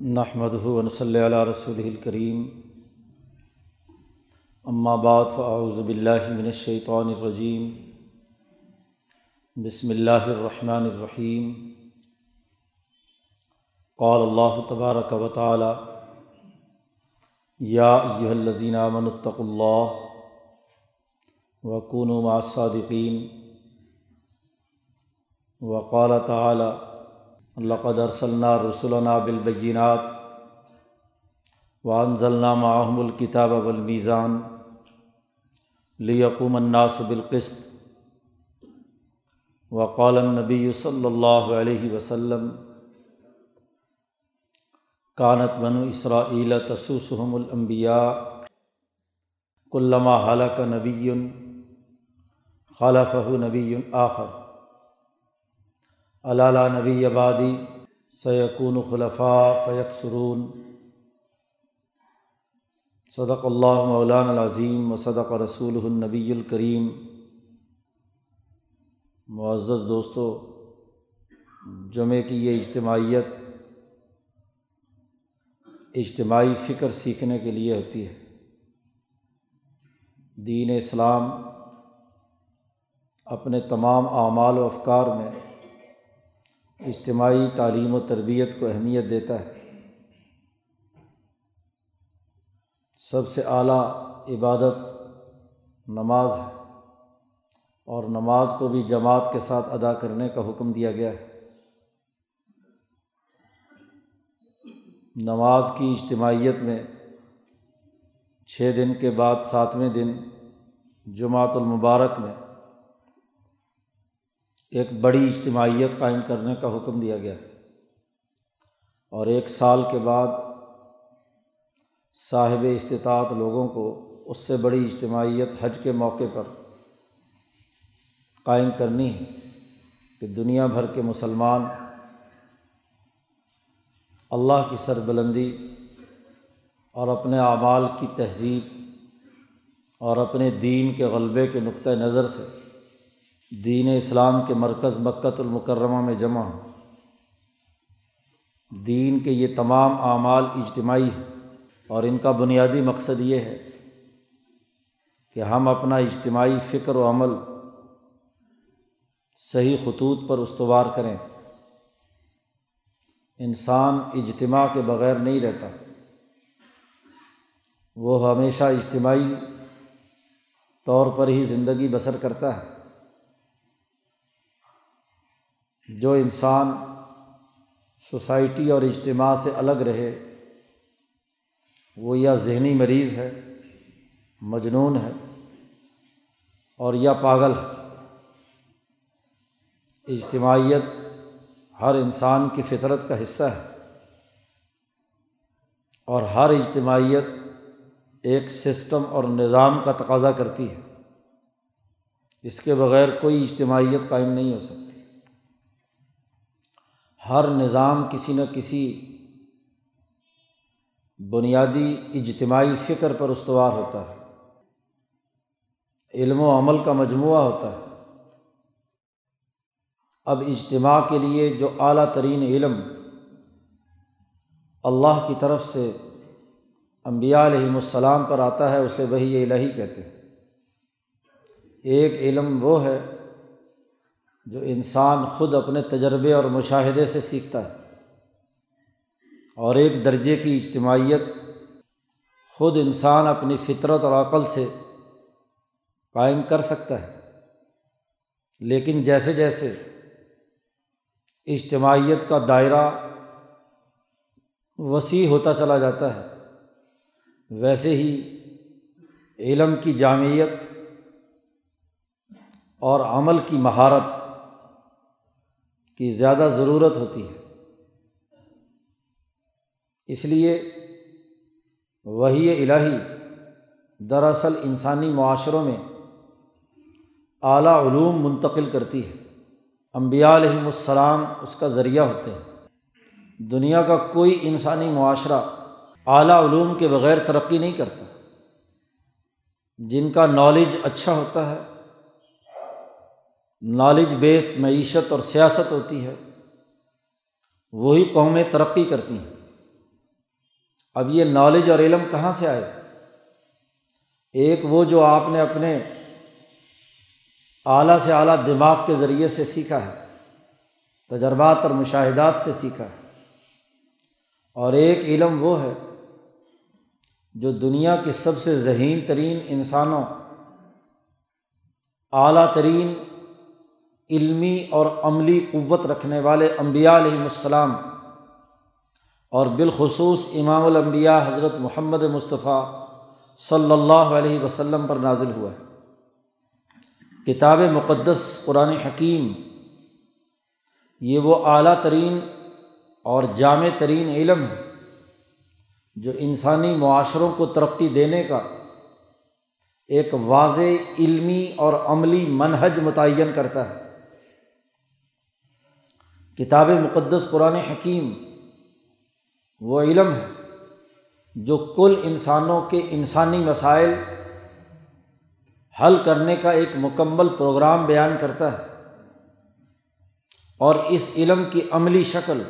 نحمد صلی علیہ رسول الکریم بعد فاعوذ باللہ من الشیطان الرجیم بسم اللہ الرحمن الرحیم قال اللہ تبارک و تعالی یا ایہا الذین آمنوا اتقوا اللہ وکونوا مع الصادقین وقال تعالی لقد ارسلنا رسولنا بالبینات وانزلنا معهم الكتاب والمیزان لیقوم الناس بالقسط وقال النبی صلی اللہ علیہ وسلم کانت بنو اسرائیل تسوسهم الانبیاء كلما حلق نبی خلفہ نبی آخر علالہ نبی آبادی سیقون خلفاء فیق سرون صدق اللہ مولان العظیم و صدق رسول النبی الکریم۔ معزز دوستو، جمعے کی یہ اجتماعیت اجتماعی فکر سیکھنے کے لیے ہوتی ہے۔ دین اسلام اپنے تمام اعمال و افکار میں اجتماعی تعلیم و تربیت کو اہمیت دیتا ہے۔ سب سے اعلیٰ عبادت نماز ہے اور نماز کو بھی جماعت کے ساتھ ادا کرنے کا حکم دیا گیا ہے۔ نماز کی اجتماعیت میں چھ دن کے بعد ساتویں دن جماعت المبارک میں ایک بڑی اجتماعیت قائم کرنے کا حکم دیا گیا ہے اور ایک سال کے بعد صاحب استطاعت لوگوں کو اس سے بڑی اجتماعیت حج کے موقع پر قائم کرنی ہے کہ دنیا بھر کے مسلمان اللہ کی سربلندی اور اپنے اعمال کی تہذیب اور اپنے دین کے غلبے کے نقطۂ نظر سے دین اسلام کے مرکز مکت المکرمہ میں جمع ہوں۔ دین کے یہ تمام اعمال اجتماعی ہیں اور ان کا بنیادی مقصد یہ ہے کہ ہم اپنا اجتماعی فکر و عمل صحیح خطوط پر استوار کریں۔ انسان اجتماع کے بغیر نہیں رہتا۔ وہ ہمیشہ اجتماعی طور پر ہی زندگی بسر کرتا ہے۔ جو انسان سوسائٹی اور اجتماع سے الگ رہے، وہ یا ذہنی مریض ہے، مجنون ہے اور یا پاگل ہے۔ اجتماعیت ہر انسان کی فطرت کا حصہ ہے اور ہر اجتماعیت ایک سسٹم اور نظام کا تقاضا کرتی ہے۔ اس کے بغیر کوئی اجتماعیت قائم نہیں ہو سکتی۔ ہر نظام کسی نہ کسی بنیادی اجتماعی فکر پر استوار ہوتا ہے۔ علم و عمل کا مجموعہ ہوتا ہے۔ اب اجتماع کے لیے جو اعلیٰ ترین علم اللہ کی طرف سے امبیا علیہم السلام پر آتا ہے، اسے وہی الہی کہتے ہیں۔ ایک علم وہ ہے جو انسان خود اپنے تجربے اور مشاہدے سے سیکھتا ہے اور ایک درجے کی اجتماعیت خود انسان اپنی فطرت اور عقل سے قائم کر سکتا ہے۔ لیکن جیسے جیسے اجتماعیت کا دائرہ وسیع ہوتا چلا جاتا ہے، ویسے ہی علم کی جامعیت اور عمل کی مہارت کی زیادہ ضرورت ہوتی ہے۔ اس لیے وہی الہی دراصل انسانی معاشروں میں اعلیٰ علوم منتقل کرتی ہے۔ امبیا علیہم السلام اس کا ذریعہ ہوتے ہیں۔ دنیا کا کوئی انسانی معاشرہ اعلیٰ علوم کے بغیر ترقی نہیں کرتا۔ جن کا نالج اچھا ہوتا ہے نالج بیسڈ معیشت اور سیاست ہوتی ہے، وہی قومیں ترقی کرتی ہیں۔ اب یہ نالج اور علم کہاں سے آئے؟ ایک وہ جو آپ نے اپنے اعلیٰ سے اعلیٰ دماغ کے ذریعے سے سیکھا ہے، تجربات اور مشاہدات سے سیکھا ہے۔ اور ایک علم وہ ہے جو دنیا کی سب سے ذہین ترین انسانوں، اعلیٰ ترین علمی اور عملی قوت رکھنے والے امبیا علیہم السلام اور بالخصوص امام الانبیاء حضرت محمد مصطفیٰ صلی اللہ علیہ وسلم پر نازل ہوا ہے۔ کتاب مقدس قرآن حکیم، یہ وہ اعلیٰ ترین اور جامع ترین علم ہے جو انسانی معاشروں کو ترقی دینے کا ایک واضح علمی اور عملی منہج متعین کرتا ہے۔ کتاب مقدس قرآن حکیم وہ علم ہے جو کل انسانوں کے انسانی مسائل حل کرنے کا ایک مکمل پروگرام بیان کرتا ہے اور اس علم کی عملی شکل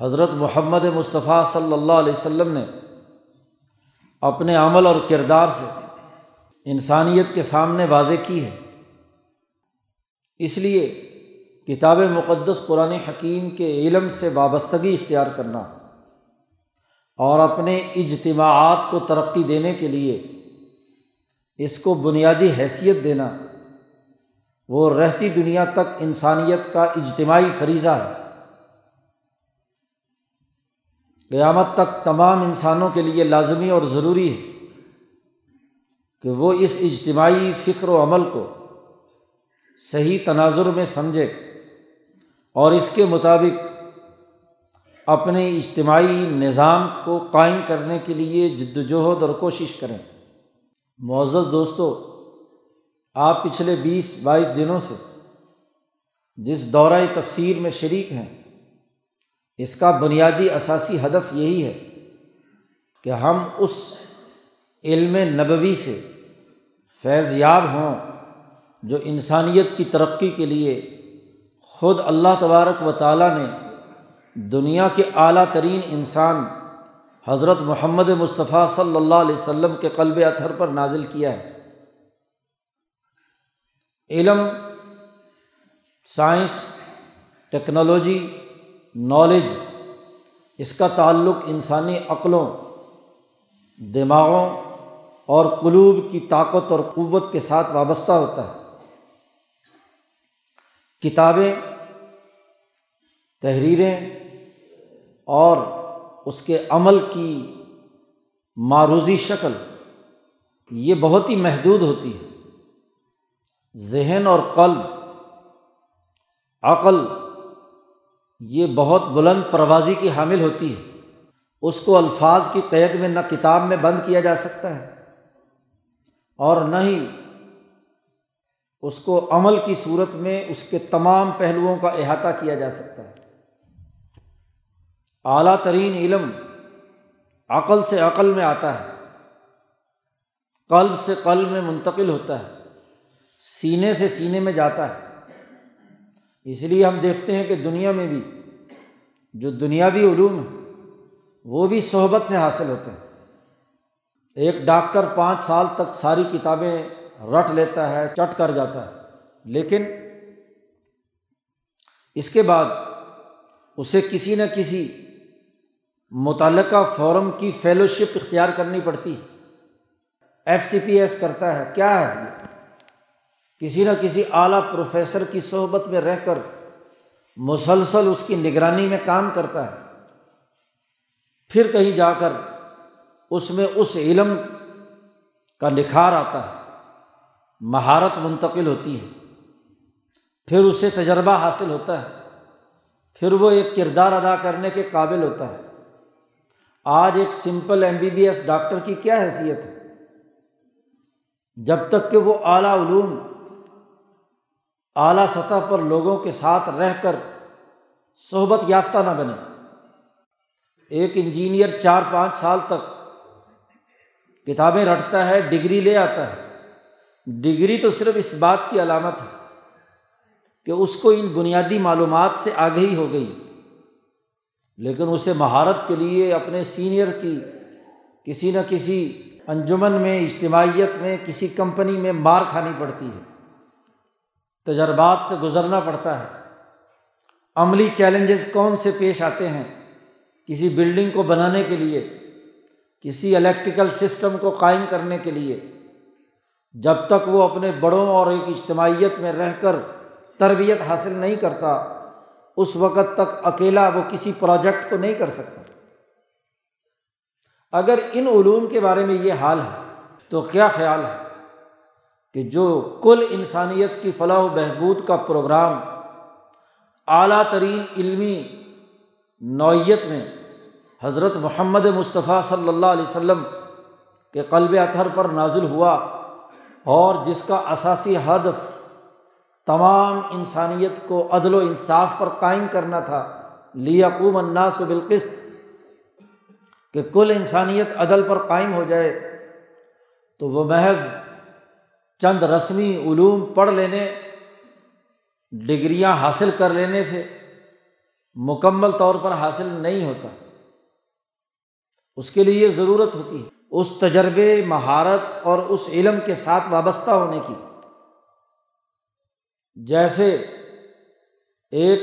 حضرت محمد مصطفیٰ صلی اللہ علیہ وسلم نے اپنے عمل اور کردار سے انسانیت کے سامنے واضح کی ہے۔ اس لیے کتاب مقدس قرآن حکیم کے علم سے وابستگی اختیار کرنا اور اپنے اجتماعات کو ترقی دینے کے لیے اس کو بنیادی حیثیت دینا، وہ رہتی دنیا تک انسانیت کا اجتماعی فریضہ ہے۔ قیامت تک تمام انسانوں کے لیے لازمی اور ضروری ہے کہ وہ اس اجتماعی فکر و عمل کو صحیح تناظر میں سمجھے۔ اور اس کے مطابق اپنے اجتماعی نظام کو قائم کرنے کے لیے جد وجہد اور کوشش کریں۔ معزز دوستوں آپ پچھلے بیس بائیس دنوں سے جس دورۂ تفسیر میں شریک ہیں، اس کا بنیادی اثاثی ہدف یہی ہے کہ ہم اس علم نبوی سے فیض یاب ہوں جو انسانیت کی ترقی کے لیے خود اللہ تبارک و تعالیٰ نے دنیا کے اعلیٰ ترین انسان حضرت محمد مصطفیٰ صلی اللہ علیہ وسلم کے قلب اتھر پر نازل کیا ہے۔ علم، سائنس، ٹیکنالوجی، نالج، اس کا تعلق انسانی عقلوں، دماغوں اور قلوب کی طاقت اور قوت کے ساتھ وابستہ ہوتا ہے۔ کتابیں تحریریں اور اس کے عمل کی معروضی شکل، یہ بہت ہی محدود ہوتی ہے۔ ذہن اور قلب، عقل، یہ بہت بلند پروازی کی حامل ہوتی ہے۔ اس کو الفاظ کی قید میں نہ کتاب میں بند کیا جا سکتا ہے اور نہ ہی اس کو عمل کی صورت میں اس کے تمام پہلوؤں کا احاطہ کیا جا سکتا ہے۔ اعلیٰ ترین علم عقل سے عقل میں آتا ہے، قلب سے قلب میں منتقل ہوتا ہے، سینے سے سینے میں جاتا ہے۔ اس لیے ہم دیکھتے ہیں کہ دنیا میں بھی جو دنیاوی علوم ہے وہ بھی صحبت سے حاصل ہوتے ہیں۔ ایک ڈاکٹر پانچ سال تک ساری کتابیں رٹ لیتا ہے، چٹ کر جاتا ہے، لیکن اس کے بعد اسے کسی نہ کسی متعلقہ فورم کی فیلوشپ اختیار کرنی پڑتی ایف سی پی ایس کرتا ہے، کیا ہے؟ یہ کسی نہ کسی اعلیٰ پروفیسر کی صحبت میں رہ کر مسلسل اس کی نگرانی میں کام کرتا ہے۔ پھر کہیں جا کر اس میں اس علم کا نکھار آتا ہے، مہارت منتقل ہوتی ہے۔ پھر اسے تجربہ حاصل ہوتا ہے، پھر وہ ایک کردار ادا کرنے کے قابل ہوتا ہے۔ آج ایک simple M B B S doctor کی کیا حیثیت ہے؟ جب تک کہ وہ اعلیٰ علوم، اعلیٰ سطح پر لوگوں کے ساتھ رہ کر صحبت یافتہ نہ بنے۔ ایک انجینئر چار پانچ سال تک کتابیں رٹتا ہے، ڈگری لے آتا ہے۔ ڈگری تو صرف اس بات کی علامت ہے کہ اس کو ان بنیادی معلومات سے آگہی ہو گئی۔ لیکن اسے مہارت کے لیے اپنے سینئر کی کسی نہ کسی انجمن میں، اجتماعیت میں، کسی کمپنی میں مار کھانی پڑتی ہے۔ تجربات سے گزرنا پڑتا ہے۔ عملی چیلنجز کون سے پیش آتے ہیں؟ کسی بلڈنگ کو بنانے کے لیے، کسی الیکٹریکل سسٹم کو قائم کرنے کے لیے۔ جب تک وہ اپنے بڑوں اور ایک اجتماعیت میں رہ کر تربیت حاصل نہیں کرتا اس وقت تک اکیلا وہ کسی پروجیکٹ کو نہیں کر سکتا۔ اگر ان علوم کے بارے میں یہ حال ہے، تو کیا خیال ہے کہ جو کل انسانیت کی فلاح و بہبود کا پروگرام اعلیٰ ترین علمی نوعیت میں حضرت محمد مصطفیٰ صلی اللہ علیہ وسلم کے قلب اطہر پر نازل ہوا اور جس کا اثاثی ہدف تمام انسانیت کو عدل و انصاف پر قائم کرنا تھا۔ لیقوم الناس بالقسط، کہ کل انسانیت عدل پر قائم ہو جائے۔ تو وہ محض چند رسمی علوم پڑھ لینے، ڈگریاں حاصل کر لینے سے مکمل طور پر حاصل نہیں ہوتا۔ اس کے لیے ضرورت ہوتی ہے۔ اس تجربے، مہارت اور اس علم کے ساتھ وابستہ ہونے کی۔ جیسے ایک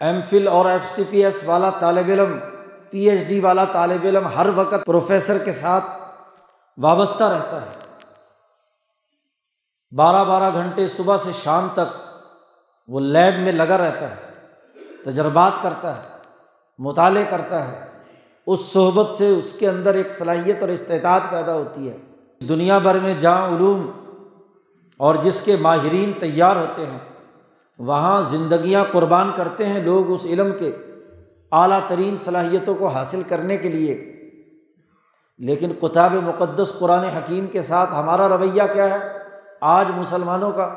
ایم فل اور ایف سی پی ایس والا طالب علم، پی ایچ ڈی والا طالب علم ہر وقت پروفیسر کے ساتھ وابستہ رہتا ہے۔ بارہ بارہ گھنٹے صبح سے شام تک وہ لیب میں لگا رہتا ہے، تجربات کرتا ہے، مطالعے کرتا ہے۔ اس صحبت سے اس کے اندر ایک صلاحیت اور استعداد پیدا ہوتی ہے۔ دنیا بھر میں جہاں علوم اور جس کے ماہرین تیار ہوتے ہیں، وہاں زندگیاں قربان کرتے ہیں لوگ اس علم کے اعلیٰ ترین صلاحیتوں کو حاصل کرنے کے لیے۔ لیکن کتاب مقدس قرآن حکیم کے ساتھ ہمارا رویہ کیا ہے آج مسلمانوں کا؟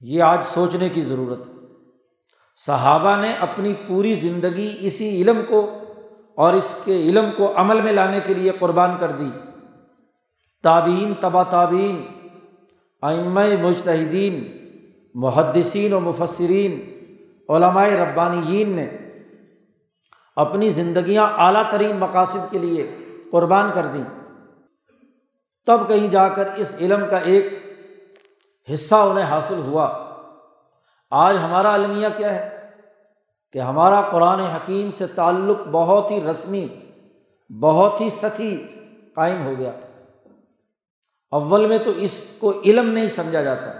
یہ آج سوچنے کی ضرورت ہے۔ صحابہ نے اپنی پوری زندگی اسی علم کو اور اس کے علم کو عمل میں لانے کے لیے قربان کر دی۔ تابعین تبا تابین ائمہ مجتہدین، محدثین و مفسرین علمائے ربانیین نے اپنی زندگیاں اعلیٰ ترین مقاصد کے لیے قربان کر دیں۔ تب کہیں جا کر اس علم کا ایک حصہ انہیں حاصل ہوا۔ آج ہمارا المیہ کیا ہے؟ کہ ہمارا قرآن حکیم سے تعلق بہت ہی رسمی، بہت ہی سخی قائم ہو گیا۔ اول میں تو اس کو علم نہیں سمجھا جاتا۔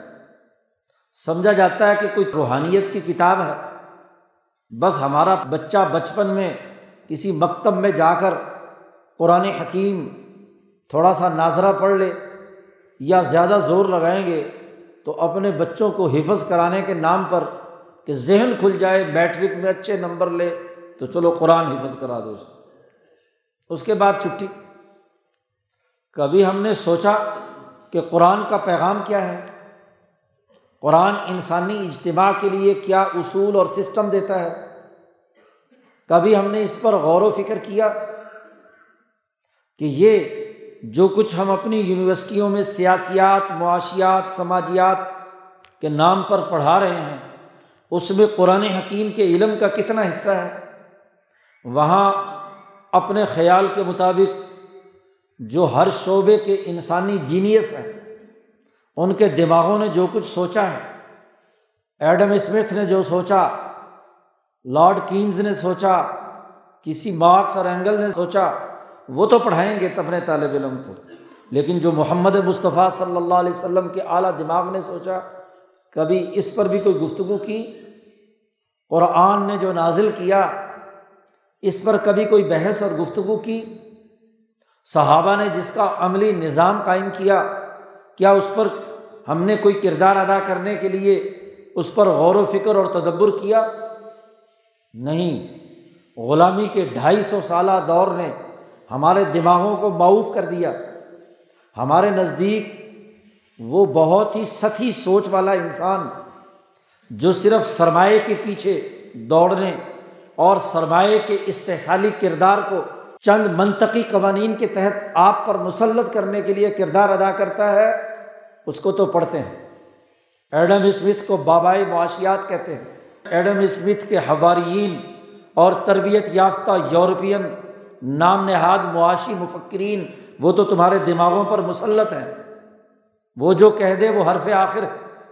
سمجھا جاتا ہے کہ کوئی روحانیت کی کتاب ہے۔ بس ہمارا بچہ بچپن میں کسی مکتب میں جا کر قرآن حکیم تھوڑا سا ناظرہ پڑھ لے یا زیادہ زور لگائیں گے تو اپنے بچوں کو حفظ کرانے کے نام پر کہ ذہن کھل جائے، میٹرک میں اچھے نمبر لے تو چلو قرآن حفظ کرا دو اس کے بعد چھٹی۔ کبھی ہم نے سوچا کہ قرآن کا پیغام کیا ہے؟ قرآن انسانی اجتماع کے لیے کیا اصول اور سسٹم دیتا ہے؟ کبھی ہم نے اس پر غور و فکر کیا کہ یہ جو کچھ ہم اپنی یونیورسٹیوں میں سیاسیات، معاشیات، سماجیات کے نام پر پڑھا رہے ہیں، اس میں قرآن حکیم کے علم کا کتنا حصہ ہے؟ وہاں اپنے خیال کے مطابق جو ہر شعبے کے انسانی جینیس ہیں، ان کے دماغوں نے جو کچھ سوچا ہے۔ ایڈم اسمتھ نے جو سوچا، لارڈ کینز نے سوچا، کسی مارکس اور اینگل نے سوچا، وہ تو پڑھائیں گے اپنے طالب علم کو۔ لیکن جو محمد مصطفیٰ صلی اللہ علیہ وسلم کے اعلیٰ دماغ نے سوچا، کبھی اس پر بھی کوئی گفتگو کی؟ قرآن نے جو نازل کیا، اس پر کبھی کوئی بحث اور گفتگو کی؟ صحابہ نے جس کا عملی نظام قائم کیا کیا اس پر ہم نے کوئی کردار ادا کرنے کے لیے اس پر غور و فکر اور تدبر کیا؟ نہیں۔ غلامی کے ڈھائی سو سالہ دور نے ہمارے دماغوں کو معاف کر دیا۔ ہمارے نزدیک وہ بہت ہی ستی سوچ والا انسان جو صرف سرمایہ کے پیچھے دوڑنے اور سرمایہ کے استحصالی کردار کو چند منطقی قوانین کے تحت آپ پر مسلط کرنے کے لیے کردار ادا کرتا ہے، اس کو تو پڑھتے ہیں۔ ایڈم اسمتھ کو بابائی معاشیات کہتے ہیں۔ ایڈم اسمتھ کے حواریین اور تربیت یافتہ یورپین نام نہاد معاشی مفکرین، وہ تو تمہارے دماغوں پر مسلط ہیں۔ وہ جو کہہ دے، وہ حرف آخر ہے۔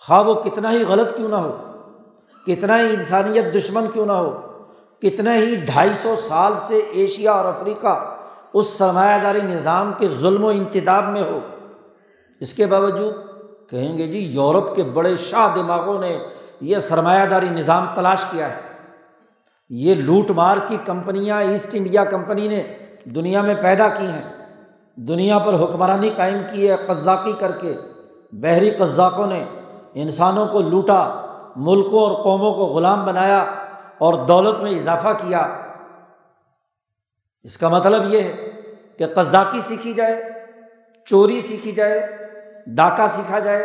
خواہ وہ کتنا ہی غلط کیوں نہ ہو، کتنا ہی انسانیت دشمن کیوں نہ ہو کتنے ہی ڈھائی سو سال سے ایشیا اور افریقہ اس سرمایہ داری نظام کے ظلم و انتداب میں ہو۔ اس کے باوجود کہیں گے جی یورپ کے بڑے شاہ دماغوں نے یہ سرمایہ داری نظام تلاش کیا ہے۔ یہ لوٹ مار کی کمپنیاں، ایسٹ انڈیا کمپنی نے دنیا میں پیدا کی ہیں۔ دنیا پر حکمرانی قائم کی ہے، قزاقی کر کے۔ بحری قزاقوں نے انسانوں کو لوٹا، ملکوں اور قوموں کو غلام بنایا۔ اور دولت میں اضافہ کیا۔ اس کا مطلب یہ ہے کہ قزاقی سیکھی جائے، چوری سیکھی جائے، ڈاکہ سیکھا جائے،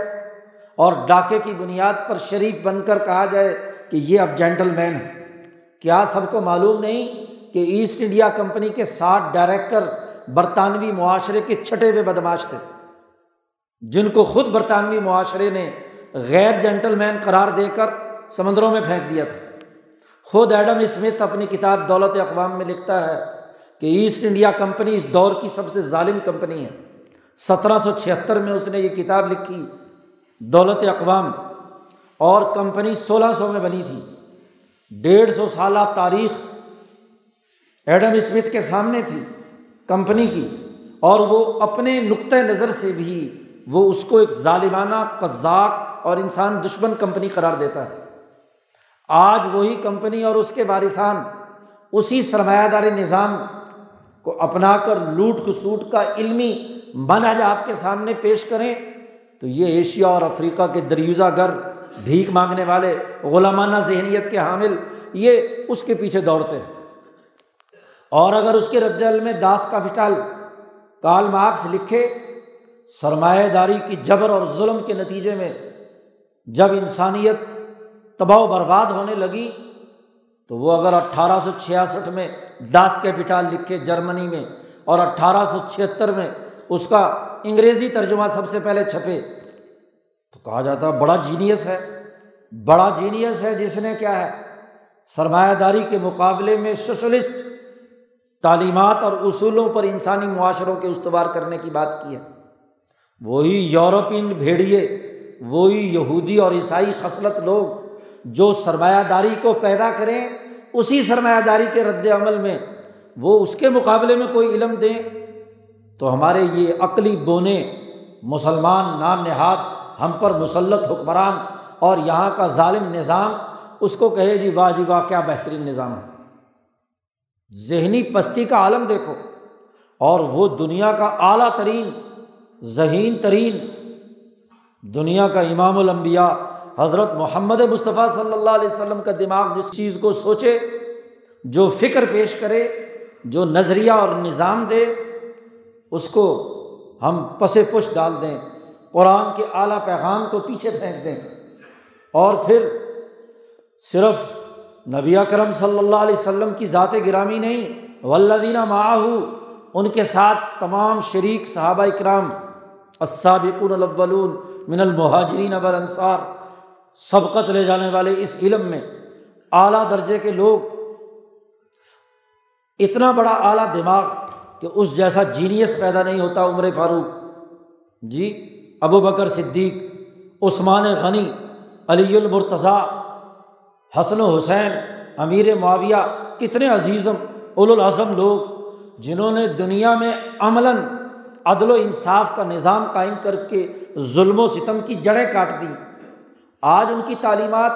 اور ڈاکے کی بنیاد پر شریف بن کر کہا جائے کہ یہ اب جینٹل مین ہے کیا سب کو معلوم نہیں کہ ایسٹ انڈیا کمپنی کے سات ڈائریکٹر برطانوی معاشرے کے چھٹے ہوئے بدماش تھے، جن کو خود برطانوی معاشرے نے غیر جینٹل مین قرار دے کر سمندروں میں پھینک دیا تھا۔ خود ایڈم اسمتھ اپنی کتاب دولت اقوام میں لکھتا ہے کہ ایسٹ انڈیا کمپنی اس دور کی سب سے ظالم کمپنی ہے۔ سترہ سو چھہتر میں اس نے یہ کتاب لکھی، دولت اقوام، اور کمپنی سولہ سو میں بنی تھی۔ ڈیڑھ سو سالہ تاریخ ایڈم اسمتھ کے سامنے تھی کمپنی کی، اور وہ اپنے نقطۂ نظر سے بھی وہ اس کو ایک ظالمانہ قزاق اور انسان دشمن کمپنی قرار دیتا ہے۔ آج وہی کمپنی اور اس کے وارثان، اسی سرمایہ داری نظام کو اپنا کر لوٹ کسوٹ کا علمی منحج آپ کے سامنے پیش کریں، تو یہ ایشیا اور افریقہ کے دریوزہ گر، بھیک مانگنے والے غلامانہ ذہنیت کے حامل، یہ اس کے پیچھے دوڑتے ہیں۔ اور اگر اس کے رد میں داس کا بٹال کال مارکس لکھے سرمایہ داری کی جبر اور ظلم کے نتیجے میں جب انسانیت تباہ و برباد ہونے لگی۔ تو وہ اگر اٹھارہ سو چھیاسٹھ میں داس کیپیٹال لکھے جرمنی میں اور اٹھارہ سو چھہتر میں اس کا انگریزی ترجمہ سب سے پہلے چھپے، تو کہا جاتا بڑا جینیس ہے۔ بڑا جینیس ہے، جس نے کیا ہے؟ سرمایہ داری کے مقابلے میں سوشلسٹ تعلیمات اور اصولوں پر انسانی معاشروں کے استوار کرنے کی بات کی ہے۔ وہی یورپین بھیڑیے، وہی یہودی اور عیسائی خصلت لوگ جو سرمایہ داری کو پیدا کریں، اسی سرمایہ داری کے رد عمل میں وہ اس کے مقابلے میں کوئی علم دیں۔ تو ہمارے یہ عقلی بونے مسلمان نام نہاد ہم پر مسلط حکمران اور یہاں کا ظالم نظام، اس کو کہے جی واہ جی واہ، کیا بہترین نظام ہے۔ ذہنی پستی کا عالم دیکھو، اور وہ دنیا کا اعلیٰ ترین، ذہین ترین، دنیا کا امام الانبیاء حضرت محمد مصطفیٰ صلی اللہ علیہ وسلم کا دماغ جس چیز کو سوچے، جو فکر پیش کرے، جو نظریہ اور نظام دے، اس کو ہم پس پش ڈال دیں، قرآن کے اعلیٰ پیغام کو پیچھے پھینک دیں۔ اور پھر صرف نبی کرم صلی اللہ علیہ وسلم کی ذات گرامی نہیں ولدینہ معاہو، ان کے ساتھ تمام شریک صحابہ اکرام، السابقون الاولون من المہاجرین انصار سبقت لے جانے والے اس علم میں اعلیٰ درجے کے لوگ اتنا بڑا اعلیٰ دماغ کہ اس جیسا جینیس پیدا نہیں ہوتا عمر فاروق۔ جی ابو بکر صدیق، عثمان غنی، علی المرتضیٰ، حسن و حسین، امیر معاویہ، کتنے عزیزم الاظم لوگ جنہوں نے دنیا میں عملاً عدل و انصاف کا نظام قائم کر کے ظلم و ستم کی جڑیں کاٹ دیں۔ آج ان کی تعلیمات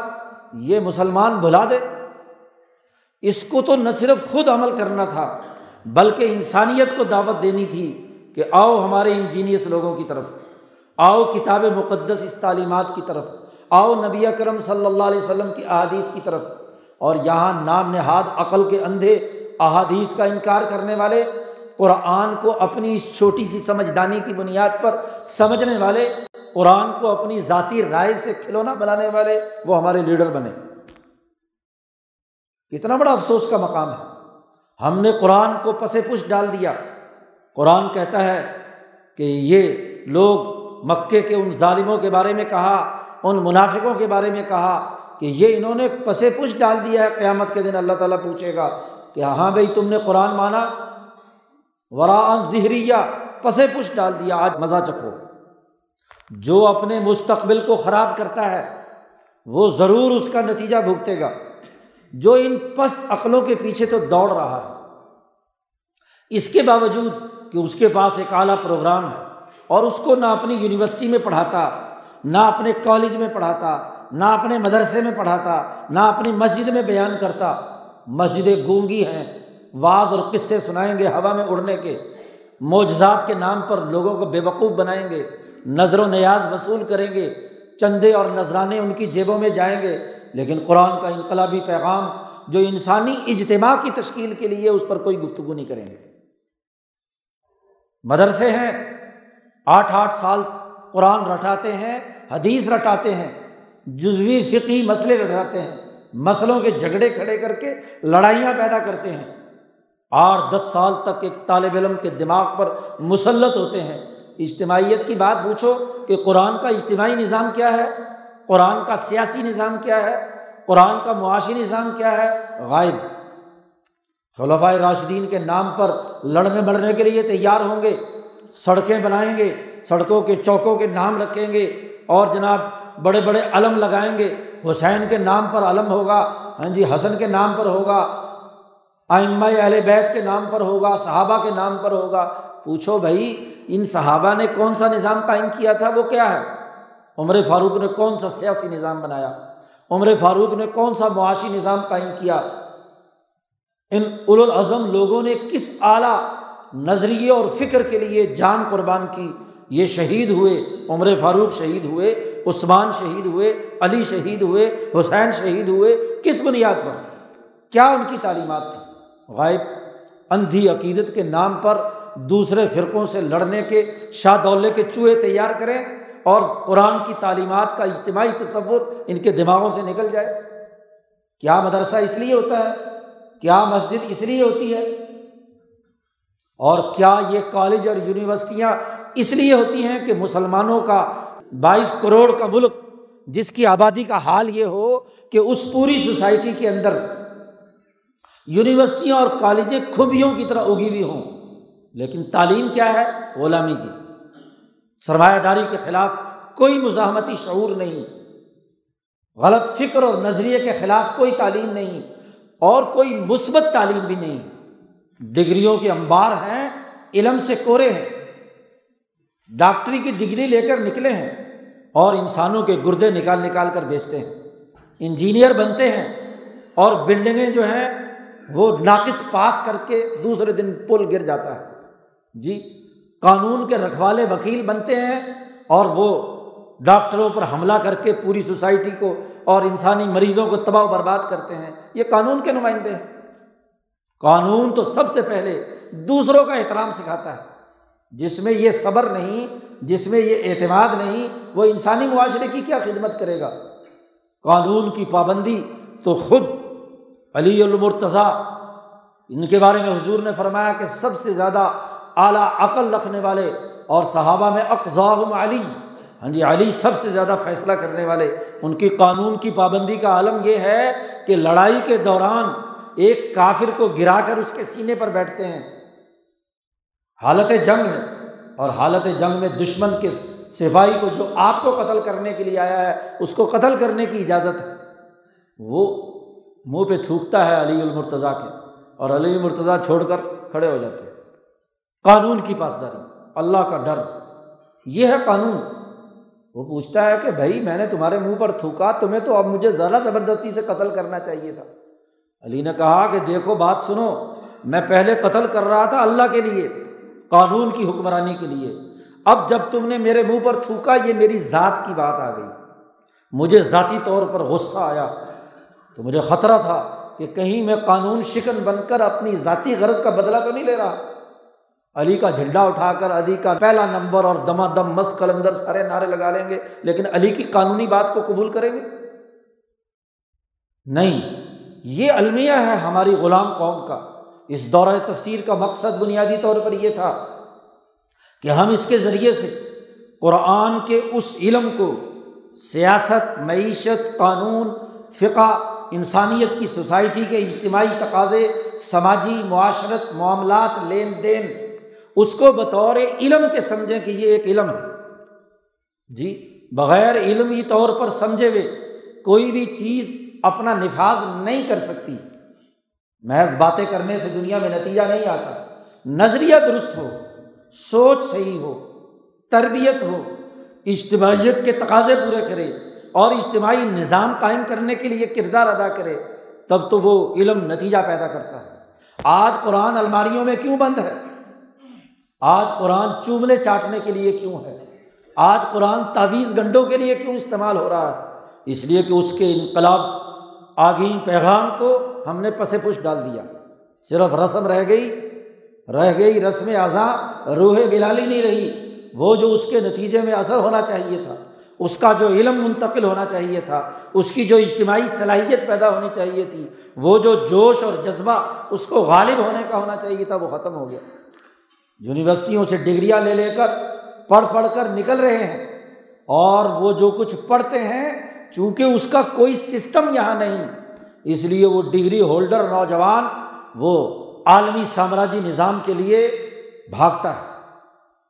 یہ مسلمان بھلا دے۔ اس کو تو نہ صرف خود عمل کرنا تھا، بلکہ انسانیت کو دعوت دینی تھی کہ آؤ ہمارے انجینئس لوگوں کی طرف، آؤ کتاب مقدس اس تعلیمات کی طرف، آؤ نبی کرم صلی اللہ علیہ وسلم کی احادیث کی طرف۔ اور یہاں نام نہاد عقل کے اندھے احادیث کا انکار کرنے والے، قرآن کو اپنی اس چھوٹی سی سمجھدانی کی بنیاد پر سمجھنے والے قرآن کو اپنی ذاتی رائے سے کھلونا بنانے والے وہ ہمارے لیڈر بنے۔ کتنا بڑا افسوس کا مقام ہے۔ ہم نے قرآن کو پس پش ڈال دیا۔ قرآن کہتا ہے کہ یہ لوگ مکے کے ان ظالموں کے بارے میں کہا، ان منافقوں کے بارے میں کہا کہ یہ انہوں نے پس پش ڈال دیا ہے۔ قیامت کے دن اللہ تعالیٰ پوچھے گا کہ ہاں بھائی، تم نے قرآن مانا؟ ورا زہریہ پس پش ڈال دیا۔ آج مزہ چکھو۔ جو اپنے مستقبل کو خراب کرتا ہے، وہ ضرور اس کا نتیجہ بھگتے گا۔ جو ان پست عقلوں کے پیچھے تو دوڑ رہا ہے۔ اس کے باوجود کہ اس کے پاس ایک اعلیٰ پروگرام ہے اور اس کو نہ اپنی یونیورسٹی میں پڑھاتا، نہ اپنے کالج میں پڑھاتا، نہ اپنے مدرسے میں پڑھاتا، نہ اپنی مسجد میں بیان کرتا، مسجدیں گونگی ہیں۔ بعض اور قصے سنائیں گے ہوا میں اڑنے کے، معجزات کے نام پر لوگوں کو بے وقوف بنائیں گے۔ نظر و نیاز وصول کریں گے، چندے اور نذرانے ان کی جیبوں میں جائیں گے۔ لیکن قرآن کا انقلابی پیغام جو انسانی اجتماع کی تشکیل کے لیے اس پر کوئی گفتگو نہیں کریں گے۔ مدرسے ہیں، آٹھ آٹھ سال قرآن رٹاتے ہیں، حدیث رٹاتے ہیں، جزوی فقی مسئلے رٹاتے ہیں، مسئلوں کے جھگڑے کھڑے کر کے لڑائیاں پیدا کرتے ہیں۔ آٹھ دس سال تک ایک طالب علم کے دماغ پر مسلط ہوتے ہیں۔ اجتماعیت کی بات پوچھو کہ قرآن کا اجتماعی نظام کیا ہے؟ قرآن کا سیاسی نظام کیا ہے؟ قرآن کا معاشی نظام کیا ہے؟ غائب۔ خلفۂ راشدین کے نام پر لڑنے بڑھنے کے لیے تیار ہوں گے، سڑکیں بنائیں گے، سڑکوں کے چوکوں کے نام رکھیں گے اور جناب بڑے بڑے علم لگائیں گے۔ حسین کے نام پر علم ہوگا ہاں جی حسن کے نام پر ہوگا آئمہ اہل بیت کے نام پر ہوگا، صحابہ کے نام پر ہوگا۔ پوچھو بھائی ان صحابہ نے کون سا نظام قائم کیا تھا؟ وہ کیا ہے؟ عمر فاروق نے کون سا سیاسی نظام بنایا؟ عمر فاروق نے کون سا معاشی نظام قائم کیا؟ ان الاظم لوگوں نے کس اعلیٰ نظریے اور فکر کے لیے جان قربان کی؟ یہ شہید ہوئے، عمر فاروق شہید ہوئے، عثمان شہید ہوئے، علی شہید ہوئے، حسین شہید ہوئے، کس بنیاد پر؟ کیا ان کی تعلیمات تھی غائب، اندھی عقیدت کے نام پر دوسرے فرقوں سے لڑنے کے شاہ دولے کے چوہے تیار کریں اور قرآن کی تعلیمات کا اجتماعی تصور ان کے دماغوں سے نکل جائے۔ کیا مدرسہ اس لیے ہوتا ہے؟ کیا مسجد اس لیے ہوتی ہے؟ اور کیا یہ کالج اور یونیورسٹیاں اس لیے ہوتی ہیں کہ مسلمانوں کا بائیس کروڑ کا ملک جس کی آبادی کا حال یہ ہو کہ اس پوری سوسائٹی کے اندر یونیورسٹیاں اور کالجیں خوبیوں کی طرح اگی ہوئی ہوں۔ لیکن تعلیم کیا ہے غلامی کی؟ سرمایہ داری کے خلاف کوئی مزاحمتی شعور نہیں۔ غلط فکر اور نظریے کے خلاف کوئی تعلیم نہیں اور کوئی مثبت تعلیم بھی نہیں۔ ڈگریوں کے انبار ہیں، علم سے کورے ہیں۔ ڈاکٹری کی ڈگری لے کر نکلے ہیں اور انسانوں کے گردے نکال نکال کر بیچتے ہیں۔ انجینئر بنتے ہیں اور بلڈنگیں جو ہیں وہ ناقص پاس کر کے دوسرے دن پل گر جاتا ہے۔ جی قانون کے رکھوالے وکیل بنتے ہیں اور وہ ڈاکٹروں پر حملہ کر کے پوری سوسائٹی کو اور انسانی مریضوں کو تباہ و برباد کرتے ہیں۔ یہ قانون کے نمائندے ہیں۔ قانون تو سب سے پہلے دوسروں کا احترام سکھاتا ہے۔ جس میں یہ صبر نہیں، جس میں یہ اعتماد نہیں، وہ انسانی معاشرے کی کیا خدمت کرے گا؟ قانون کی پابندی تو خود علی المرتضیٰ، ان کے بارے میں حضور نے فرمایا کہ سب سے زیادہ اعلیٰ عقل رکھنے والے اور صحابہ میں اقضاء علی۔ ہاں جی علی سب سے زیادہ فیصلہ کرنے والے۔ ان کی قانون کی پابندی کا عالم یہ ہے کہ لڑائی کے دوران ایک کافر کو گرا کر اس کے سینے پر بیٹھتے ہیں۔ حالت جنگ ہے اور حالت جنگ میں دشمن کے سپاہی کو جو آپ کو قتل کرنے کے لیے آیا ہے، اس کو قتل کرنے کی اجازت ہے۔ وہ منہ پہ تھوکتا ہے علی المرتضیٰ کے اور علی المرتضیٰ چھوڑ کر کھڑے ہو جاتے ہیں۔ قانون کی پاسداری، اللہ کا ڈر۔ یہ ہے قانون۔ وہ پوچھتا ہے کہ بھائی، میں نے تمہارے منہ پر تھوکا، تمہیں تو اب مجھے ذرا زبردستی سے قتل کرنا چاہیے تھا۔ علی نے کہا کہ دیکھو، بات سنو۔ میں پہلے قتل کر رہا تھا اللہ کے لیے، قانون کی حکمرانی کے لیے۔ اب جب تم نے میرے منہ پر تھوکا، یہ میری ذات کی بات آ گئی۔ مجھے ذاتی طور پر غصہ آیا۔ تو مجھے خطرہ تھا کہ کہیں میں قانون شکن بن کر اپنی ذاتی غرض کا بدلا تو نہیں لے رہا۔ علی کا جھنڈا اٹھا کر، علی کا پہلا نمبر اور دما دم مست کلندر سارے نعرے لگا لیں گے، لیکن علی کی قانونی بات کو قبول کریں گے؟ نہیں، یہ المیہ ہے ہماری غلام قوم کا۔ اس دورہ تفسیر کا مقصد بنیادی طور پر یہ تھا کہ ہم اس کے ذریعے سے قرآن کے اس علم کو سیاست، معیشت، قانون، فقہ، انسانیت کی سوسائٹی کے اجتماعی تقاضے، سماجی معاشرت، معاملات، لین دین اس کو بطور علم کے سمجھیں کہ یہ ایک علم ہے۔ جی بغیر علمی طور پر سمجھے ہوئے کوئی بھی چیز اپنا نفاذ نہیں کر سکتی۔ محض باتیں کرنے سے دنیا میں نتیجہ نہیں آتا۔ نظریہ درست ہو، سوچ صحیح ہو، تربیت ہو، اجتماعیت کے تقاضے پورے کرے اور اجتماعی نظام قائم کرنے کے لیے کردار ادا کرے، تب تو وہ علم نتیجہ پیدا کرتا ہے۔ آج قرآن الماریوں میں کیوں بند ہے؟ آج قرآن چوبنے چاٹنے کے لیے کیوں ہے؟ آج قرآن تعویذ گنڈوں کے لیے کیوں استعمال ہو رہا ہے؟ اس لیے کہ اس کے انقلاب آگین پیغام کو ہم نے پس پش ڈال دیا۔ صرف رسم رہ گئی رہ گئی رسم اعضا روح بلالی نہیں رہی۔ وہ جو اس کے نتیجے میں اثر ہونا چاہیے تھا، اس کا جو علم منتقل ہونا چاہیے تھا، اس کی جو اجتماعی صلاحیت پیدا ہونی چاہیے تھی، وہ جو جوش اور جذبہ اس کو غالب ہونے کا ہونا چاہیے تھا، وہ ختم ہو گیا۔ یونیورسٹیوں سے ڈگریاں لے لے کر پڑھ پڑھ کر نکل رہے ہیں اور وہ جو کچھ پڑھتے ہیں چونکہ اس کا کوئی سسٹم یہاں نہیں، اس لیے وہ ڈگری ہولڈر نوجوان وہ عالمی سامراجی نظام کے لیے بھاگتا ہے۔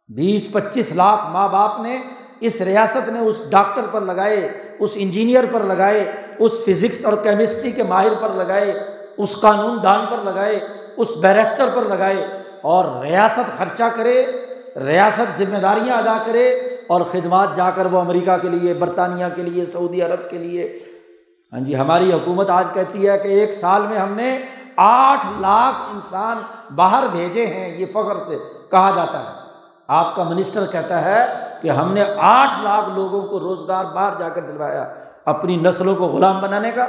بیس پچیس لاکھ ماں باپ نے اس ریاست نے اس ڈاکٹر پر لگائے، اس انجینئر پر لگائے، اس فزکس اور کیمسٹری کے ماہر پر لگائے، اس قانون دان پر لگائے، اس بیرسٹر پر لگائے۔ اور ریاست خرچہ کرے، ریاست ذمہ داریاں ادا کرے اور خدمات جا کر وہ امریکہ کے لیے، برطانیہ کے لیے، سعودی عرب کے لیے۔ ہاں جی ہماری حکومت آج کہتی ہے کہ ایک سال میں ہم نے آٹھ لاکھ انسان باہر بھیجے ہیں، یہ فخر سے کہا جاتا ہے۔ آپ کا منسٹر کہتا ہے کہ ہم نے آٹھ لاکھ لوگوں کو روزگار باہر جا کر دلوایا، اپنی نسلوں کو غلام بنانے کا۔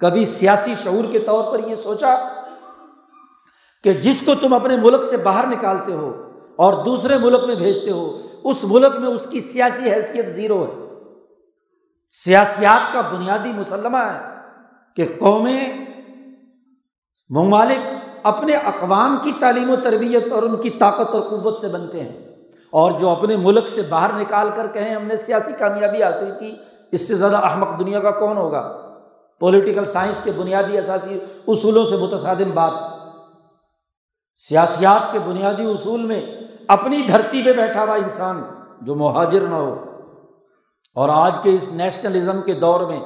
کبھی سیاسی شعور کے طور پر یہ سوچا کہ جس کو تم اپنے ملک سے باہر نکالتے ہو اور دوسرے ملک میں بھیجتے ہو، اس ملک میں اس کی سیاسی حیثیت زیرو ہے۔ سیاسیات کا بنیادی مسلمہ ہے کہ قومیں ممالک اپنے اقوام کی تعلیم و تربیت اور ان کی طاقت اور قوت سے بنتے ہیں۔ اور جو اپنے ملک سے باہر نکال کر کہیں ہم نے سیاسی کامیابی حاصل کی، اس سے زیادہ احمق دنیا کا کون ہوگا؟ پولیٹیکل سائنس کے بنیادی اثاثی اصولوں سے متصادم بات۔ سیاسیات کے بنیادی اصول میں اپنی دھرتی پہ بیٹھا ہوا انسان جو مہاجر نہ ہو۔ اور آج کے اس نیشنلزم کے دور میں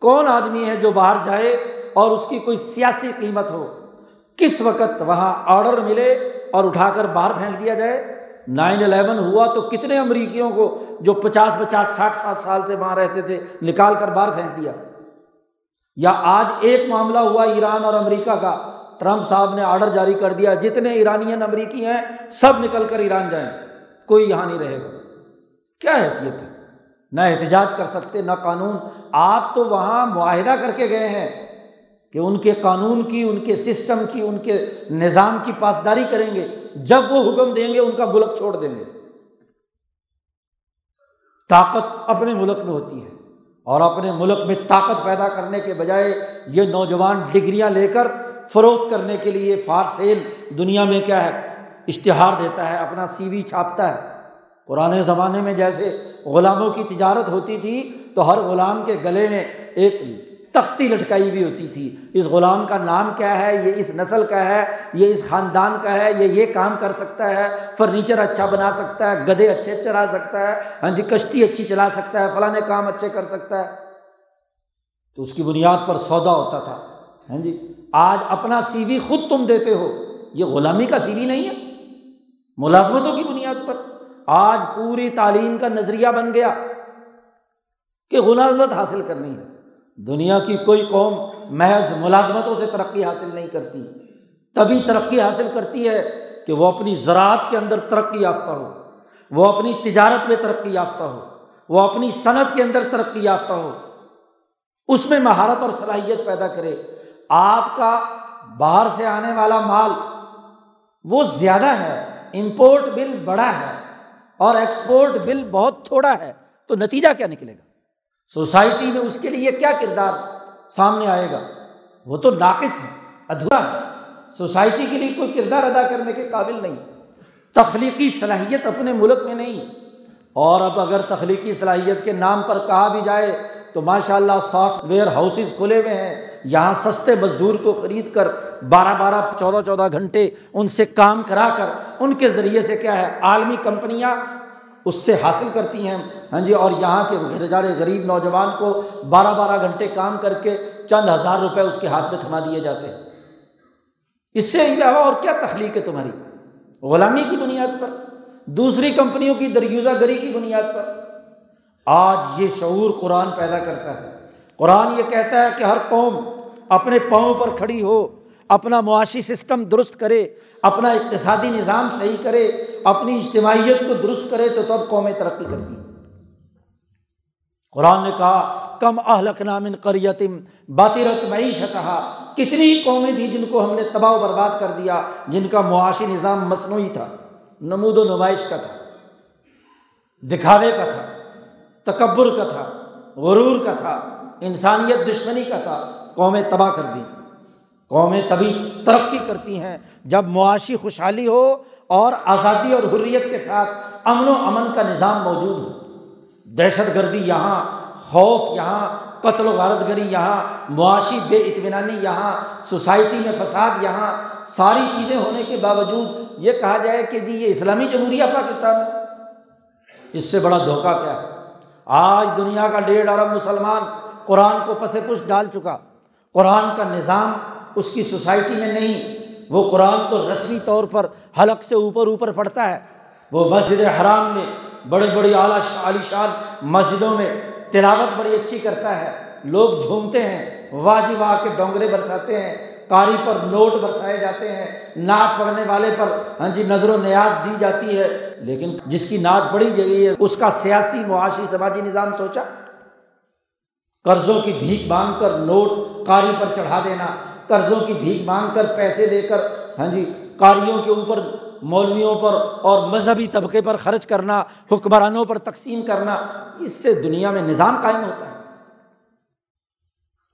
کون آدمی ہے جو باہر جائے اور اس کی کوئی سیاسی قیمت ہو؟ کس وقت وہاں آڈر ملے اور اٹھا کر باہر پھینک دیا جائے؟ نائن الیون ہوا تو کتنے امریکیوں کو جو پچاس پچاس ساٹھ سات سال سے وہاں رہتے تھے نکال کر باہر پھینک دیا؟ یا آج ایک معاملہ ہوا ایران اور امریکہ کا ٹرمپ صاحب نے آڈر جاری کر دیا، جتنے ایرانین امریکی ہیں، سب نکل کر ایران جائیں۔ کوئی یہاں نہیں رہے گا۔ کیا حیثیت ہے؟ نہ احتجاج کر سکتے، نہ قانون۔ آپ تو وہاں معاہدہ کر کے گئے ہیں کہ ان کے قانون کی، ان کے سسٹم کی، ان کے نظام کی پاسداری کریں گے۔ جب وہ حکم دیں گے، ان کا ملک چھوڑ دیں گے۔ طاقت اپنے ملک میں ہوتی ہے اور اپنے ملک میں طاقت پیدا کرنے کے بجائے یہ نوجوان ڈگریاں لے کر فروخت کرنے کے لیے فار سیل دنیا میں کیا ہے؟ اشتہار دیتا ہے، اپنا سی وی چھاپتا ہے۔ پرانے زمانے میں جیسے غلاموں کی تجارت ہوتی تھی، تو ہر غلام کے گلے میں ایک تختی لٹکائی بھی ہوتی تھی۔ اس غلام کا نام کیا ہے؟ یہ اس نسل کا ہے، یہ اس خاندان کا ہے، یہ یہ کام کر سکتا ہے، فرنیچر اچھا بنا سکتا ہے گدے اچھے چلا سکتا ہے ہاں جی کشتی اچھی چلا سکتا ہے، فلاں کام اچھے کر سکتا ہے۔ تو اس کی بنیاد پر سودا ہوتا تھا۔ ہاں جی آج اپنا سی وی خود تم دیتے ہو۔ یہ غلامی کا سی وی نہیں ہے۔ ملازمتوں کی بنیاد پر۔ آج پوری تعلیم کا نظریہ بن گیا کہ ملازمت حاصل کرنی ہے۔ دنیا کی کوئی قوم محض ملازمتوں سے ترقی حاصل نہیں کرتی۔ تبھی ترقی حاصل کرتی ہے کہ وہ اپنی زراعت کے اندر ترقی یافتہ ہو۔ وہ اپنی تجارت میں ترقی یافتہ ہو۔ وہ اپنی صنعت کے اندر ترقی یافتہ ہو۔ اس میں مہارت اور صلاحیت پیدا کرے۔ آپ کا باہر سے آنے والا مال وہ زیادہ ہے امپورٹ بل بڑا ہے اور ایکسپورٹ بل بہت تھوڑا ہے، تو نتیجہ کیا نکلے گا؟ سوسائٹی میں اس کے لیے کیا کردار سامنے آئے گا؟ وہ تو ناقص ہے، ادھورا ہے۔ سوسائٹی کے لیے کوئی کردار ادا کرنے کے قابل نہیں۔ تخلیقی صلاحیت اپنے ملک میں نہیں۔ اور اب اگر تخلیقی صلاحیت کے نام پر کہا بھی جائے تو ماشاء اللہ سافٹ ویئر ہاؤسز کھلے ہوئے ہیں۔ یہاں سستے مزدور کو خرید کر بارہ بارہ چودہ چودہ گھنٹے ان سے کام کرا کر ان کے ذریعے سے کیا ہے، عالمی کمپنیاں اس سے حاصل کرتی ہیں۔ ہاں جی اور یہاں کے بیچارے غریب نوجوان کو بارہ بارہ گھنٹے کام کر کے چند ہزار روپے اس کے ہاتھ میں تھما دیے جاتے ہیں۔ اس سے علاوہ اور کیا تخلیق ہے تمہاری؟ غلامی کی بنیاد پر، دوسری کمپنیوں کی دریوزہ گری کی بنیاد پر۔ آج یہ شعور قرآن پیدا کرتا ہے۔ قرآن یہ کہتا ہے کہ ہر قوم اپنے پاؤں پر کھڑی ہو، اپنا معاشی سسٹم درست کرے، اپنا اقتصادی نظام صحیح کرے، اپنی اجتماعیت کو درست کرے تو تب قومیں ترقی کرتی ہیں۔ قرآن نے کہا، کم اہلک نامن قریتم باطرت معیشت کہا کتنی قومیں تھیں جن کو ہم نے تباہ و برباد کر دیا، جن کا معاشی نظام مصنوعی تھا، نمود و نمائش کا تھا، دکھاوے کا تھا، تکبر کا تھا، غرور کا تھا۔ انسانیت دشمنی کا تھا، قومیں تباہ کر دی قومیں تبھی ترقی کرتی ہیں۔ جب معاشی خوشحالی ہو اور آزادی اور حریت کے ساتھ امن و امن کا نظام موجود ہو، دہشت گردی یہاں، خوف یہاں، قتل و غارت گری یہاں، معاشی بے اطمینانی یہاں، سوسائٹی میں فساد یہاں، ساری چیزیں ہونے کے باوجود یہ کہا جائے کہ جی یہ اسلامی جمہوریہ پاکستان ہے۔ اس سے بڑا دھوکہ کیا ہے؟ آج دنیا کا ڈیڑھ ارب مسلمان قرآن کو پس پش ڈال چکا۔ قرآن کا نظام اس کی سوسائٹی میں نہیں، وہ قرآن کو رسمی طور پر حلق سے اوپر اوپر پڑھتا ہے۔ وہ مسجد حرام میں بڑے بڑی اعلیٰ عالی شان مسجدوں میں تلاوت بڑی اچھی کرتا ہے۔ لوگ جھومتے ہیں واہ جی واہ کے ڈونگرے برساتے ہیں کاری پر نوٹ برسائے جاتے ہیں۔ نعت پڑھنے والے پر ہاں جی نظر و نیاز دی جاتی ہے۔ لیکن جس کی نعت پڑھی گئی ہے، اس کا سیاسی معاشی سماجی نظام سوچا۔ قرضوں کی بھیک مانگ کر نوٹ کاری پر چڑھا دینا، قرضوں کی بھیک مانگ کر پیسے لے کر ہاں جی کاریوں کے اوپر، مولویوں پر اور مذہبی طبقے پر خرچ کرنا، حکمرانوں پر تقسیم کرنا، اس سے دنیا میں نظام قائم ہوتا ہے۔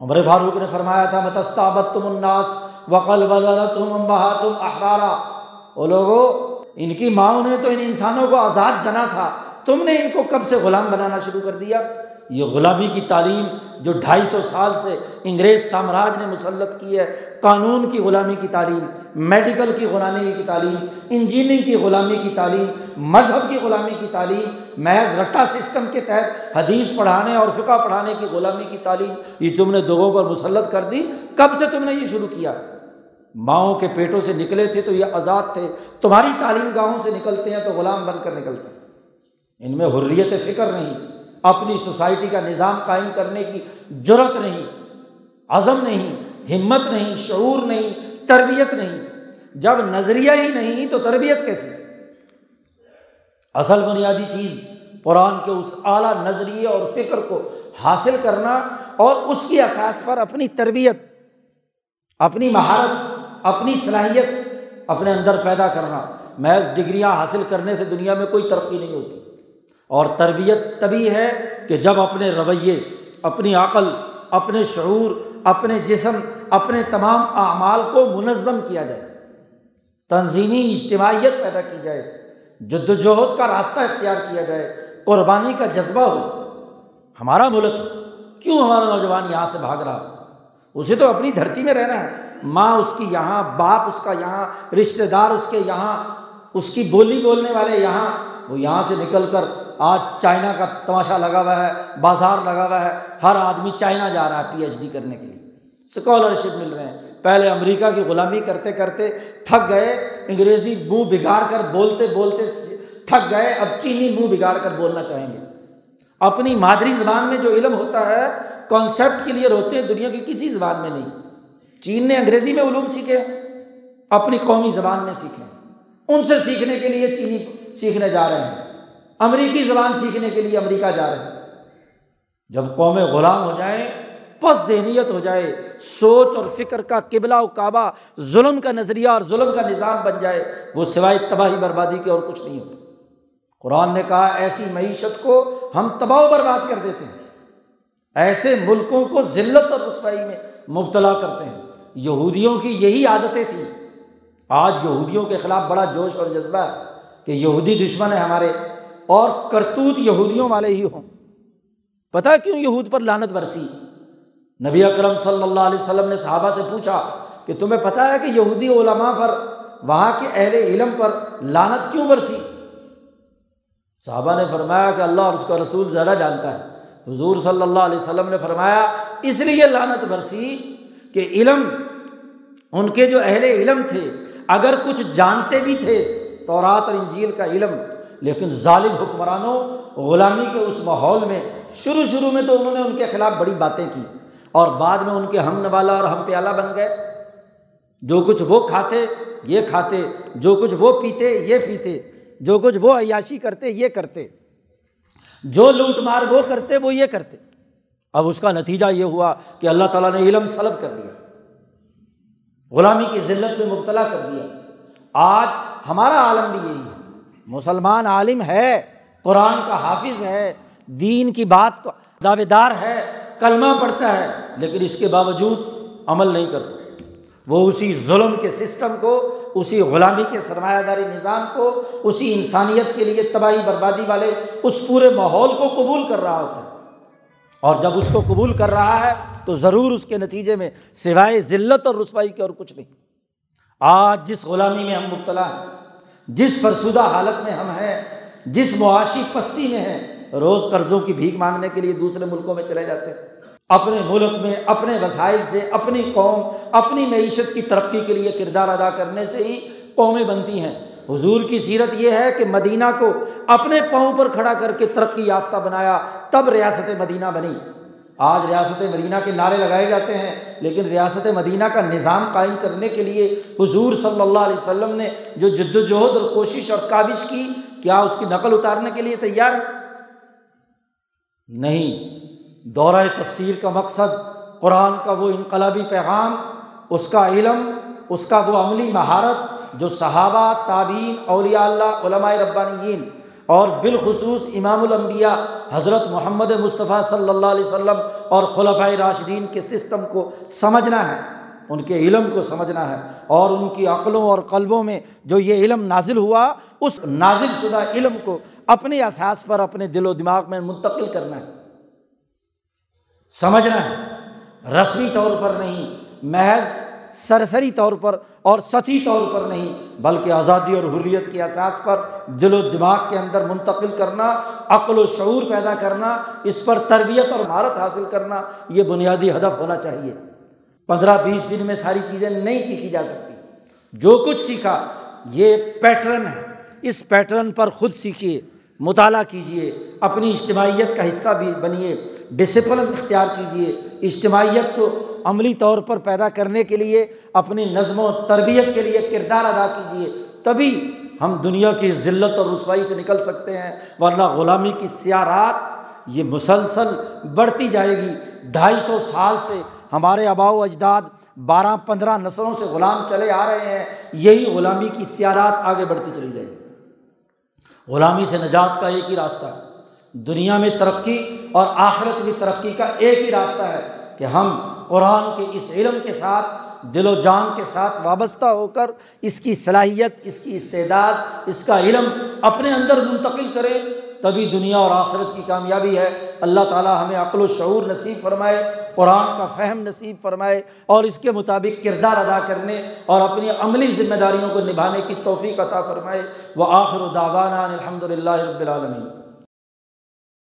عمر فاروق نے فرمایا تھا متستابت تم اناس وقل تم تم اخبارہ وہ لوگوں ان کی ماں نے تو ان انسانوں کو آزاد جنا تھا، تم نے ان کو کب سے غلام بنانا شروع کر دیا؟ یہ غلامی کی تعلیم جو ڈھائی سو سال سے انگریز سامراج نے مسلط کی ہے، قانون کی غلامی کی تعلیم، میڈیکل کی غلامی کی تعلیم، انجینئرنگ کی غلامی کی تعلیم، مذہب کی غلامی کی تعلیم، محض رٹا سسٹم کے تحت حدیث پڑھانے اور فقہ پڑھانے کی غلامی کی تعلیم، یہ تم نے دوگوں پر مسلط کر دی۔ کب سے تم نے یہ شروع کیا؟ ماؤں کے پیٹوں سے نکلے تھے تو یہ آزاد تھے۔ تمہاری تعلیم گاہوں سے نکلتے ہیں تو غلام بن کر نکلتے ہیں۔ ان میں حریت فکر نہیں۔ اپنی سوسائٹی کا نظام قائم کرنے کی ضرورت نہیں، عزم نہیں، ہمت نہیں، شعور نہیں، تربیت نہیں۔ جب نظریہ ہی نہیں تو تربیت کیسے؟ اصل بنیادی چیز قرآن کے اس اعلیٰ نظریے اور فکر کو حاصل کرنا اور اس کی اثاث پر اپنی تربیت، اپنی مہارت، اپنی صلاحیت اپنے اندر پیدا کرنا۔ محض ڈگریاں حاصل کرنے سے دنیا میں کوئی ترقی نہیں ہوتی۔ اور تربیت تبھی ہے کہ جب اپنے رویے، اپنی عقل، اپنے شعور، اپنے جسم، اپنے تمام اعمال کو منظم کیا جائے، تنظیمی اجتماعیت پیدا کی جائے، جد وجہد کا راستہ اختیار کیا جائے، قربانی کا جذبہ ہو۔ ہمارا ملک کیوں ہمارا نوجوان یہاں سے بھاگ رہا؟ اسے تو اپنی دھرتی میں رہنا ہے۔ ماں اس کی یہاں، باپ اس کا یہاں رشتے دار اس کے یہاں، اس کی بولی بولنے والے یہاں، وہ یہاں سے نکل کر آج چائنا کا تماشا لگا ہوا ہے، بازار لگا ہوا ہے، ہر آدمی چائنا جا رہا ہے پی ایچ ڈی کرنے کے لیے۔ اسکالرشپ مل رہے ہیں۔ پہلے امریکہ کی غلامی کرتے کرتے تھک گئے، انگریزی منہ بگاڑ کر بولتے بولتے تھک گئے، اب چینی منہ بگاڑ کر بولنا چاہیں گے۔ اپنی مادری زبان میں جو علم ہوتا ہے کانسیپٹ کلیئر ہوتے ہیں دنیا کی کسی زبان میں نہیں۔ چین نے انگریزی میں علوم سیکھے، اپنی قومی زبان میں سیکھے۔ ان سے سیکھنے کے لیے چینی سیکھنے جا رہے ہیں۔ امریکی زبان سیکھنے کے لیے امریکہ جا رہے ہیں۔ جب قومیں غلام ہو جائیں پس ذہنیت ہو جائے، سوچ اور فکر کا قبلہ و کعبہ ظلم کا نظریہ اور ظلم کا نظام بن جائے، وہ سوائے تباہی بربادی کے اور کچھ نہیں ہوتا۔ قرآن نے کہا، ایسی معیشت کو ہم تباہ و برباد کر دیتے ہیں۔ ایسے ملکوں کو ذلت اور رسوائی میں مبتلا کرتے ہیں۔ یہودیوں کی یہی عادتیں تھیں۔ آج یہودیوں کے خلاف بڑا جوش اور جذبہ ہے کہ یہودی دشمن ہے ہمارے۔ اور کرتوت یہودیوں والے ہی ہوں۔ پتہ کیوں یہود پر لانت برسی؟ نبی اکرم صلی اللہ علیہ وسلم نے صحابہ سے پوچھا کہ تمہیں پتہ ہے کہ یہودی علماء پر، وہاں کے اہل علم پر لانت کیوں برسی؟ صحابہ نے فرمایا کہ اللہ اور اس کا رسول زیادہ جانتا ہے۔ حضور صلی اللہ علیہ وسلم نے فرمایا، اس لیے لانت برسی کہ علم، ان کے جو اہل علم تھے، اگر کچھ جانتے بھی تھے تو رات اور انجیل کا علم لیکن ظالم حکمرانوں غلامی کے اس ماحول میں شروع شروع میں تو انہوں نے ان کے خلاف بڑی باتیں کی اور بعد میں ان کے ہم نوالا اور ہم پیالہ بن گئے۔ جو کچھ وہ کھاتے یہ کھاتے، جو کچھ وہ پیتے یہ پیتے، جو کچھ وہ عیاشی کرتے یہ کرتے، جو لوٹ مار وہ کرتے وہ یہ کرتے۔ اب اس کا نتیجہ یہ ہوا کہ اللہ تعالیٰ نے علم سلب کر دیا، غلامی کی ذلت میں مبتلا کر دیا۔ آج ہمارا عالم بھی یہی ہے۔ مسلمان عالم ہے، قرآن کا حافظ ہے، دین کی بات کا دعوے دار ہے، کلمہ پڑھتا ہے، لیکن اس کے باوجود عمل نہیں کرتا۔ وہ اسی ظلم کے سسٹم کو، اسی غلامی کے سرمایہ داری نظام کو، اسی انسانیت کے لیے تباہی بربادی والے اس پورے ماحول کو قبول کر رہا ہوتا ہے۔ اور جب اس کو قبول کر رہا ہے، تو ضرور اس کے نتیجے میں سوائے ذلت اور رسوائی کے اور کچھ نہیں۔ آج جس غلامی میں ہم مبتلا ہیں جس فرسودہ حالت میں ہم ہیں، جس معاشی پستی میں ہیں، روز قرضوں کی بھیک مانگنے کے لیے دوسرے ملکوں میں چلے جاتے ہیں۔ اپنے ملک میں، اپنے وسائل سے، اپنی قوم، اپنی معیشت کی ترقی کے لیے کردار ادا کرنے سے ہی قومیں بنتی ہیں۔ حضور کی سیرت یہ ہے کہ مدینہ کو اپنے پاؤں پر کھڑا کر کے ترقی یافتہ بنایا، تب ریاست مدینہ بنی۔ آج ریاست مدینہ کے نعرے لگائے جاتے ہیں، لیکن ریاست مدینہ کا نظام قائم کرنے کے لیے حضور صلی اللہ علیہ وسلم نے جو جد وجہد اور کوشش اور کاوش کی، کیا اس کی نقل اتارنے کے لیے تیار ہے نہیں۔ دورہ تفسیر کا مقصد، قرآن کا وہ انقلابی پیغام، اس کا علم، اس کا وہ عملی مہارت جو صحابہ تعبین اولیاء اللہ، علماء ربانیین اور بالخصوص امام الانبیاء حضرت محمد مصطفیٰ صلی اللہ علیہ وسلم اور خلفۂ راشدین کے سسٹم کو سمجھنا ہے، ان کے علم کو سمجھنا ہے اور ان کی عقلوں اور قلبوں میں جو یہ علم نازل ہوا، اس نازل شدہ علم کو اپنے احساس پر اپنے دل و دماغ میں منتقل کرنا ہے۔ سمجھنا ہے، رسمی طور پر نہیں، محض سرسری طور پر اور سطحی طور پر نہیں، بلکہ آزادی اور حریت کے احساس پر دل و دماغ کے اندر منتقل کرنا، عقل و شعور پیدا کرنا، اس پر تربیت اور مہارت حاصل کرنا، یہ بنیادی ہدف ہونا چاہیے۔ پندرہ بیس دن میں ساری چیزیں نہیں سیکھی جا سکتی۔ جو کچھ سیکھا، یہ پیٹرن ہے۔ اس پیٹرن پر خود سیکھیے، مطالعہ کیجیے، اپنی اجتماعیت کا حصہ بھی بنیے ڈسپلن اختیار کیجیے، اجتماعیت کو عملی طور پر پیدا کرنے کے لیے، اپنی نظم و تربیت کے لیے کردار ادا کیجیے تبھی ہم دنیا کی ذلت اور رسوائی سے نکل سکتے ہیں۔ ورنہ غلامی کی سیارات یہ مسلسل بڑھتی جائے گی۔ ڈھائی سو سال سے ہمارے آبا و اجداد بارہ پندرہ نسلوں سے غلام چلے آ رہے ہیں۔ یہی غلامی کی سیارات آگے بڑھتی چلی جائے گی۔ غلامی سے نجات کا ایک ہی راستہ ہے۔ دنیا میں ترقی اور آخرت کی ترقی کا ایک ہی راستہ ہے کہ ہم قرآن کے اس علم کے ساتھ، دل و جان کے ساتھ وابستہ ہو کر اس کی صلاحیت، اس کی استعداد، اس کا علم اپنے اندر منتقل کریں تبھی دنیا اور آخرت کی کامیابی ہے۔ اللہ تعالیٰ ہمیں عقل و شعور نصیب فرمائے، قرآن کا فہم نصیب فرمائے اور اس کے مطابق کردار ادا کرنے اور اپنی عملی ذمہ داریوں کو نبھانے کی توفیق عطا فرمائے۔ وہ آخر و داوانہ الحمد للہ رب العالمین۔